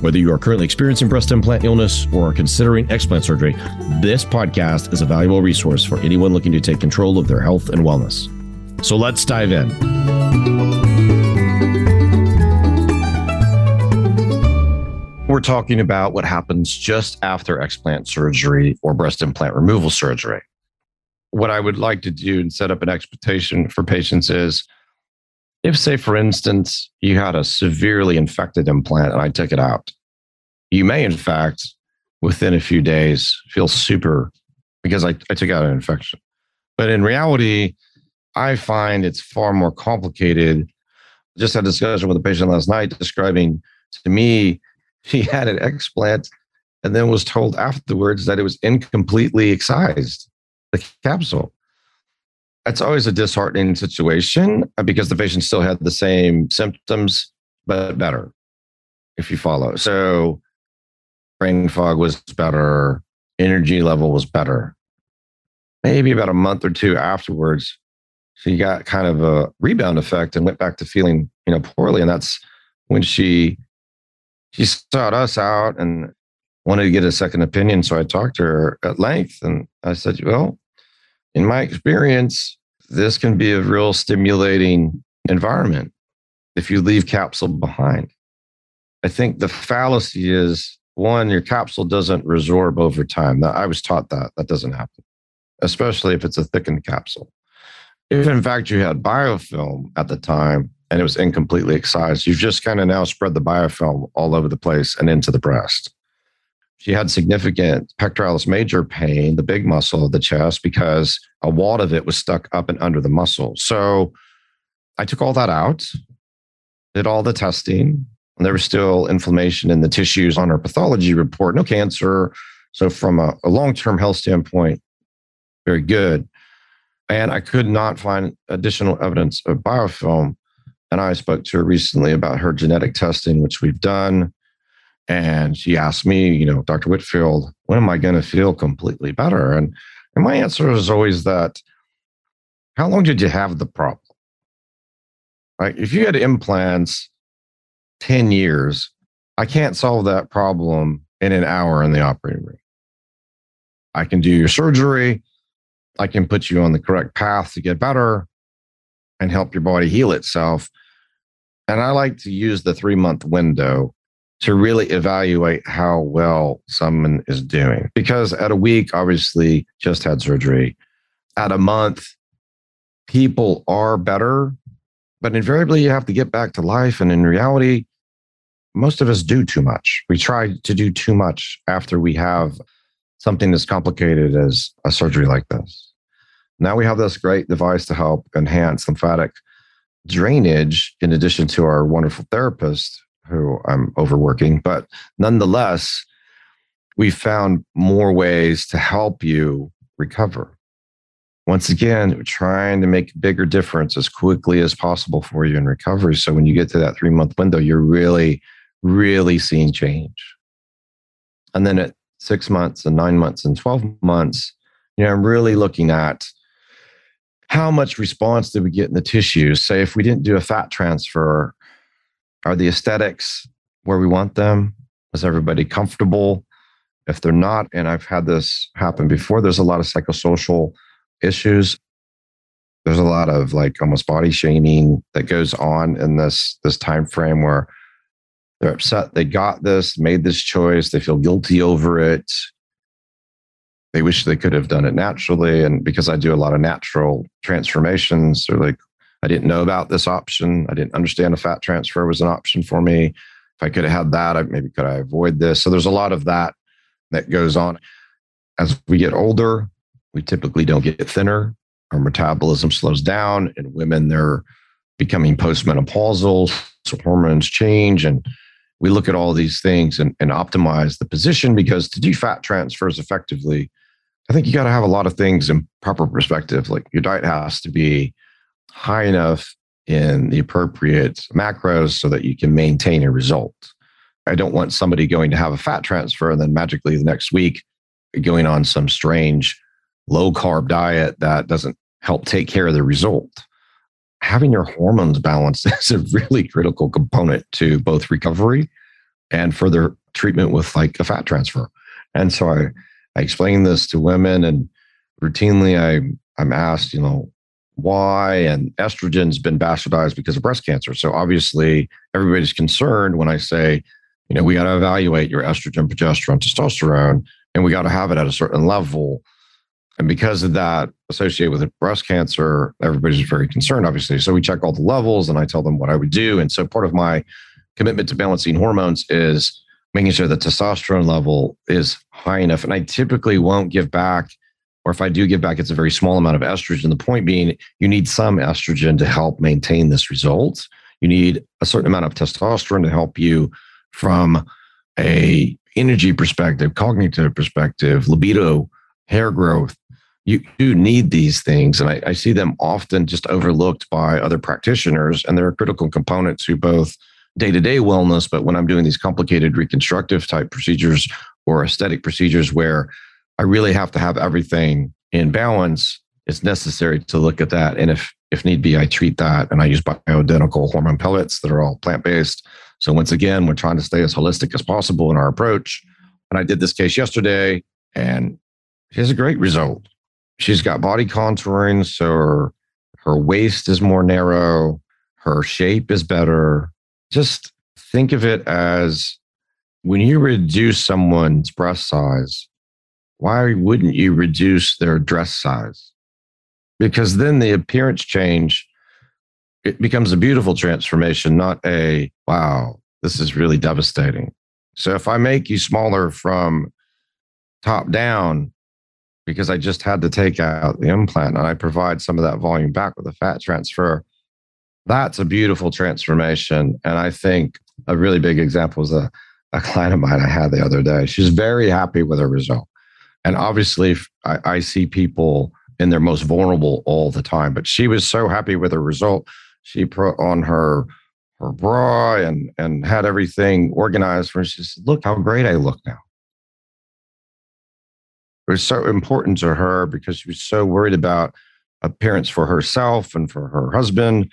Whether you are currently experiencing breast implant illness or are considering explant surgery, this podcast is a valuable resource for anyone looking to take control of their health and wellness. So let's dive in. We're talking about what happens just after explant surgery or breast implant removal surgery. What I would like to do and set up an expectation for patients is if, say, for instance, you had a severely infected implant and I took it out, you may, in fact, within a few days feel super because I, I took out an infection. But in reality, I find it's far more complicated. Just had a discussion with a patient last night describing to me she had an explant and then was told afterwards that it was incompletely excised, the capsule That's always a disheartening situation uh, because the patient still had the same symptoms, but better, if you follow. So, brain fog was better, energy level was better. Maybe about a month or two afterwards, she got kind of a rebound effect and went back to feeling, you know, poorly. And that's when she she sought us out and wanted to get a second opinion. So I talked to her at length and I said, Well, in my experience, this can be a real stimulating environment if you leave capsule behind. I think the fallacy is one, your capsule doesn't resorb over time. I was taught that that doesn't happen, especially if it's a thickened capsule. If in fact you had biofilm at the time and it was incompletely excised, you've just kind of now spread the biofilm all over the place and into the breast. She had significant pectoralis major pain, the big muscle of the chest, because a wad of it was stuck up and under the muscle. So I took all that out, did all the testing, and there was still inflammation in the tissues on her pathology report, no cancer. So, from a, a long term health standpoint, very good. And I could not find additional evidence of biofilm. And I spoke to her recently about her genetic testing, which we've done. And she asked me, you know, Dr. Whitfield, when am I going to feel completely better? And, and my answer is always that how long did you have the problem? Right? If you had implants 10 years, I can't solve that problem in an hour in the operating room. I can do your surgery. I can put you on the correct path to get better and help your body heal itself. And I like to use the three month window to really evaluate how well someone is doing. Because at a week, obviously, just had surgery. At a month, people are better, but invariably, you have to get back to life. And in reality, most of us do too much. We try to do too much after we have something as complicated as a surgery like this. Now we have this great device to help enhance lymphatic drainage in addition to our wonderful therapist who I'm overworking, but nonetheless, we found more ways to help you recover. Once again, we're trying to make a bigger difference as quickly as possible for you in recovery. So when you get to that three month window, you're really, really seeing change. And then at six months and nine months and 12 months, you know, I'm really looking at how much response did we get in the tissues? Say, if we didn't do a fat transfer are the aesthetics where we want them? Is everybody comfortable? If they're not, and I've had this happen before, there's a lot of psychosocial issues. There's a lot of like almost body shaming that goes on in this this time frame where they're upset they got this, made this choice, they feel guilty over it. They wish they could have done it naturally. And because I do a lot of natural transformations, they're like, I didn't know about this option. I didn't understand a fat transfer was an option for me. If I could have had that, I, maybe could I avoid this? So there's a lot of that that goes on. As we get older, we typically don't get thinner. Our metabolism slows down. In women, they're becoming postmenopausal, so hormones change, and we look at all these things and, and optimize the position because to do fat transfers effectively, I think you got to have a lot of things in proper perspective. Like your diet has to be high enough in the appropriate macros so that you can maintain a result. I don't want somebody going to have a fat transfer and then magically the next week going on some strange low carb diet that doesn't help take care of the result. Having your hormones balanced is a really critical component to both recovery and further treatment with like a fat transfer. And so I, I explain this to women and routinely I, I'm asked, you know, why and estrogen's been bastardized because of breast cancer. So obviously everybody's concerned when I say, you know, we got to evaluate your estrogen, progesterone, testosterone, and we got to have it at a certain level. And because of that, associated with breast cancer, everybody's very concerned, obviously. So we check all the levels and I tell them what I would do. And so part of my commitment to balancing hormones is making sure the testosterone level is high enough. And I typically won't give back or if I do give back, it's a very small amount of estrogen. The point being, you need some estrogen to help maintain this result. You need a certain amount of testosterone to help you from a energy perspective, cognitive perspective, libido, hair growth. You do need these things. And I, I see them often just overlooked by other practitioners. And they're critical components to both day to day wellness. But when I'm doing these complicated reconstructive type procedures or aesthetic procedures where I really have to have everything in balance. It's necessary to look at that. And if if need be, I treat that and I use bioidentical hormone pellets that are all plant based. So once again, we're trying to stay as holistic as possible in our approach. And I did this case yesterday and she has a great result. She's got body contouring, so her, her waist is more narrow, her shape is better. Just think of it as when you reduce someone's breast size, why wouldn't you reduce their dress size? Because then the appearance change, it becomes a beautiful transformation, not a wow, this is really devastating. So if I make you smaller from top down, because I just had to take out the implant and I provide some of that volume back with a fat transfer, that's a beautiful transformation. And I think a really big example is a, a client of mine I had the other day. She's very happy with her result. And obviously, I, I see people in their most vulnerable all the time. But she was so happy with her result. She put on her her bra and and had everything organized for her. She said, look how great I look now. Was so important to her because she was so worried about appearance for herself and for her husband.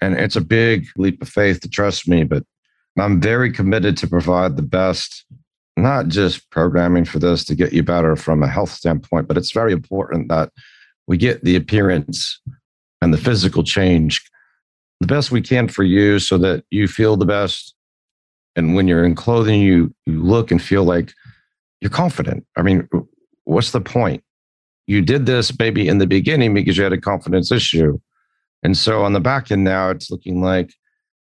And it's a big leap of faith to trust me, but I'm very committed to provide the best not just programming for this to get you better from a health standpoint, but it's very important that we get the appearance and the physical change the best we can for you so that you feel the best. And when you're in clothing, you, you look and feel like you're confident. I mean, what's the point? You did this maybe in the beginning because you had a confidence issue. And so on the back end now, it's looking like,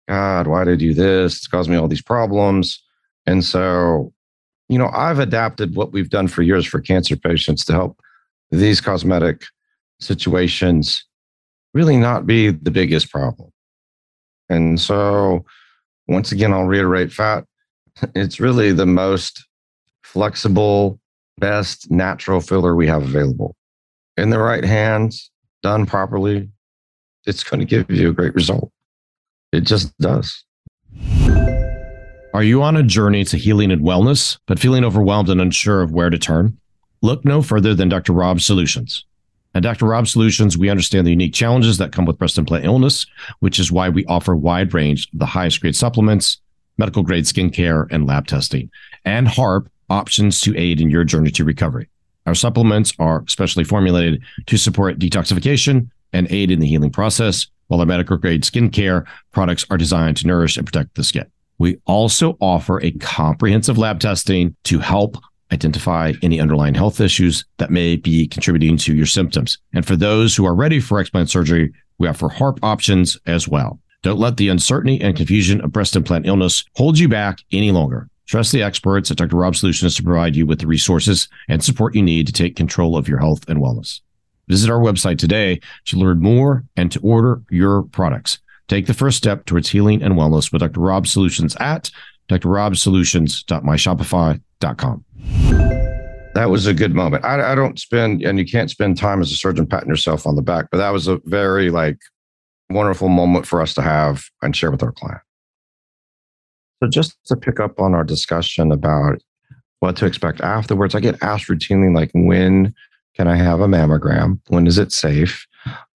God, why did I do this? It's caused me all these problems. And so you know, I've adapted what we've done for years for cancer patients to help these cosmetic situations really not be the biggest problem. And so, once again, I'll reiterate fat, it's really the most flexible, best natural filler we have available. In the right hands, done properly, it's going to give you a great result. It just does. Are you on a journey to healing and wellness, but feeling overwhelmed and unsure of where to turn? Look no further than Dr. Rob Solutions. At Dr. Rob Solutions, we understand the unique challenges that come with breast implant illness, which is why we offer a wide range of the highest grade supplements, medical grade skincare, and lab testing, and HARP options to aid in your journey to recovery. Our supplements are specially formulated to support detoxification and aid in the healing process, while our medical grade skincare products are designed to nourish and protect the skin. We also offer a comprehensive lab testing to help identify any underlying health issues that may be contributing to your symptoms. And for those who are ready for explant surgery, we offer HARP options as well. Don't let the uncertainty and confusion of breast implant illness hold you back any longer. Trust the experts at Dr. Rob Solutions to provide you with the resources and support you need to take control of your health and wellness. Visit our website today to learn more and to order your products. Take the first step towards healing and wellness with Dr. Rob Solutions at drrobsolutions.myshopify.com. That was a good moment. I, I don't spend, and you can't spend time as a surgeon patting yourself on the back, but that was a very like wonderful moment for us to have and share with our client. So just to pick up on our discussion about what to expect afterwards, I get asked routinely, like, when can I have a mammogram? When is it safe?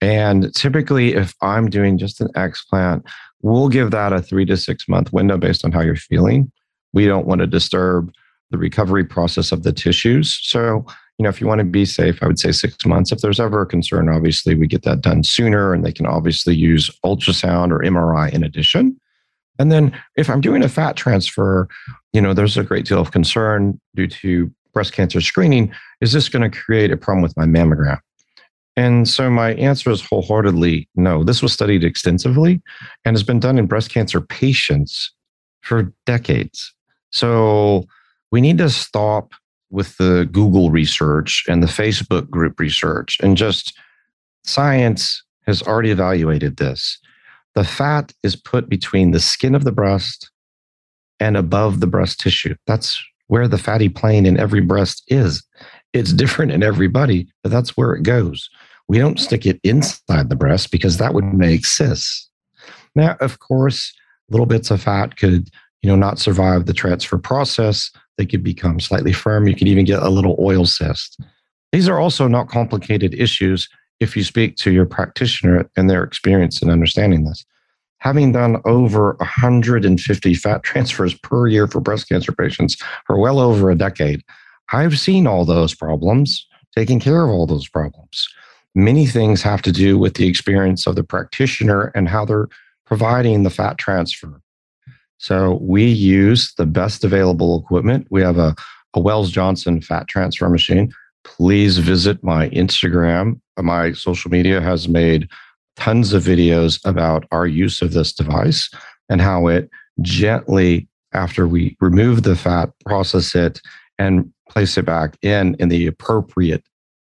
And typically, if I'm doing just an explant, we'll give that a three to six month window based on how you're feeling. We don't want to disturb the recovery process of the tissues. So, you know, if you want to be safe, I would say six months. If there's ever a concern, obviously we get that done sooner and they can obviously use ultrasound or MRI in addition. And then if I'm doing a fat transfer, you know, there's a great deal of concern due to breast cancer screening. Is this going to create a problem with my mammogram? And so my answer is wholeheartedly no. This was studied extensively and has been done in breast cancer patients for decades. So we need to stop with the Google research and the Facebook group research and just science has already evaluated this. The fat is put between the skin of the breast and above the breast tissue. That's where the fatty plane in every breast is. It's different in everybody, but that's where it goes. We don't stick it inside the breast because that would make cysts. Now, of course, little bits of fat could, you know, not survive the transfer process. They could become slightly firm. You could even get a little oil cyst. These are also not complicated issues if you speak to your practitioner and their experience in understanding this. Having done over 150 fat transfers per year for breast cancer patients for well over a decade, I've seen all those problems, taking care of all those problems. Many things have to do with the experience of the practitioner and how they're providing the fat transfer. So we use the best available equipment. We have a, a Wells Johnson fat transfer machine. Please visit my Instagram. My social media has made tons of videos about our use of this device and how it gently, after we remove the fat, process it and place it back in in the appropriate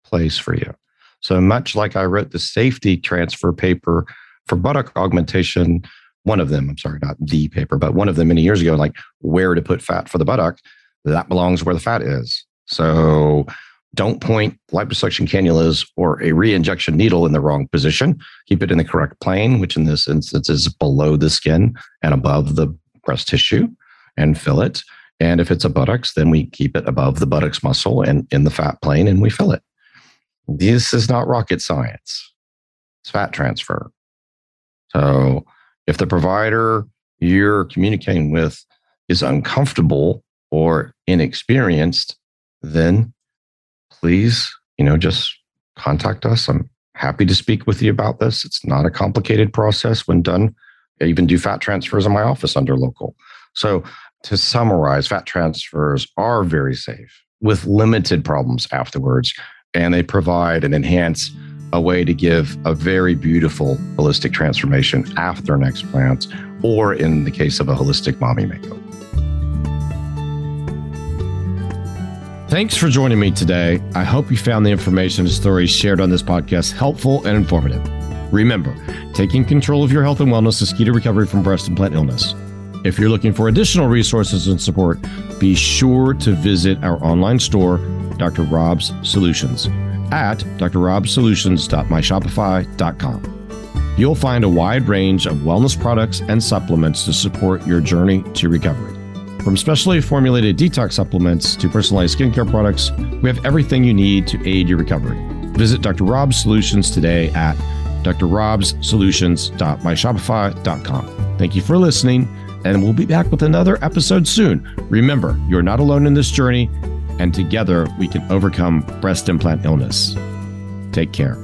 place for you. So much like I wrote the safety transfer paper for buttock augmentation, one of them, I'm sorry, not the paper, but one of them many years ago, like where to put fat for the buttock, that belongs where the fat is. So don't point liposuction cannulas or a re-injection needle in the wrong position. Keep it in the correct plane, which in this instance is below the skin and above the breast tissue, and fill it. And if it's a buttocks, then we keep it above the buttocks muscle and in the fat plane and we fill it. This is not rocket science. It's fat transfer. So if the provider you're communicating with is uncomfortable or inexperienced, then please, you know, just contact us. I'm happy to speak with you about this. It's not a complicated process when done. I even do fat transfers in my office under local. So to summarize, fat transfers are very safe with limited problems afterwards, and they provide and enhance a way to give a very beautiful holistic transformation after an explant, or in the case of a holistic mommy makeover. Thanks for joining me today. I hope you found the information and stories shared on this podcast helpful and informative. Remember, taking control of your health and wellness is key to recovery from breast implant illness. If you're looking for additional resources and support, be sure to visit our online store, Dr. Rob's Solutions, at drrobsolutions.myshopify.com. You'll find a wide range of wellness products and supplements to support your journey to recovery. From specially formulated detox supplements to personalized skincare products, we have everything you need to aid your recovery. Visit Dr. Rob's Solutions today at drrobsolutions.myshopify.com. Thank you for listening and we'll be back with another episode soon. Remember, you're not alone in this journey, and together we can overcome breast implant illness. Take care.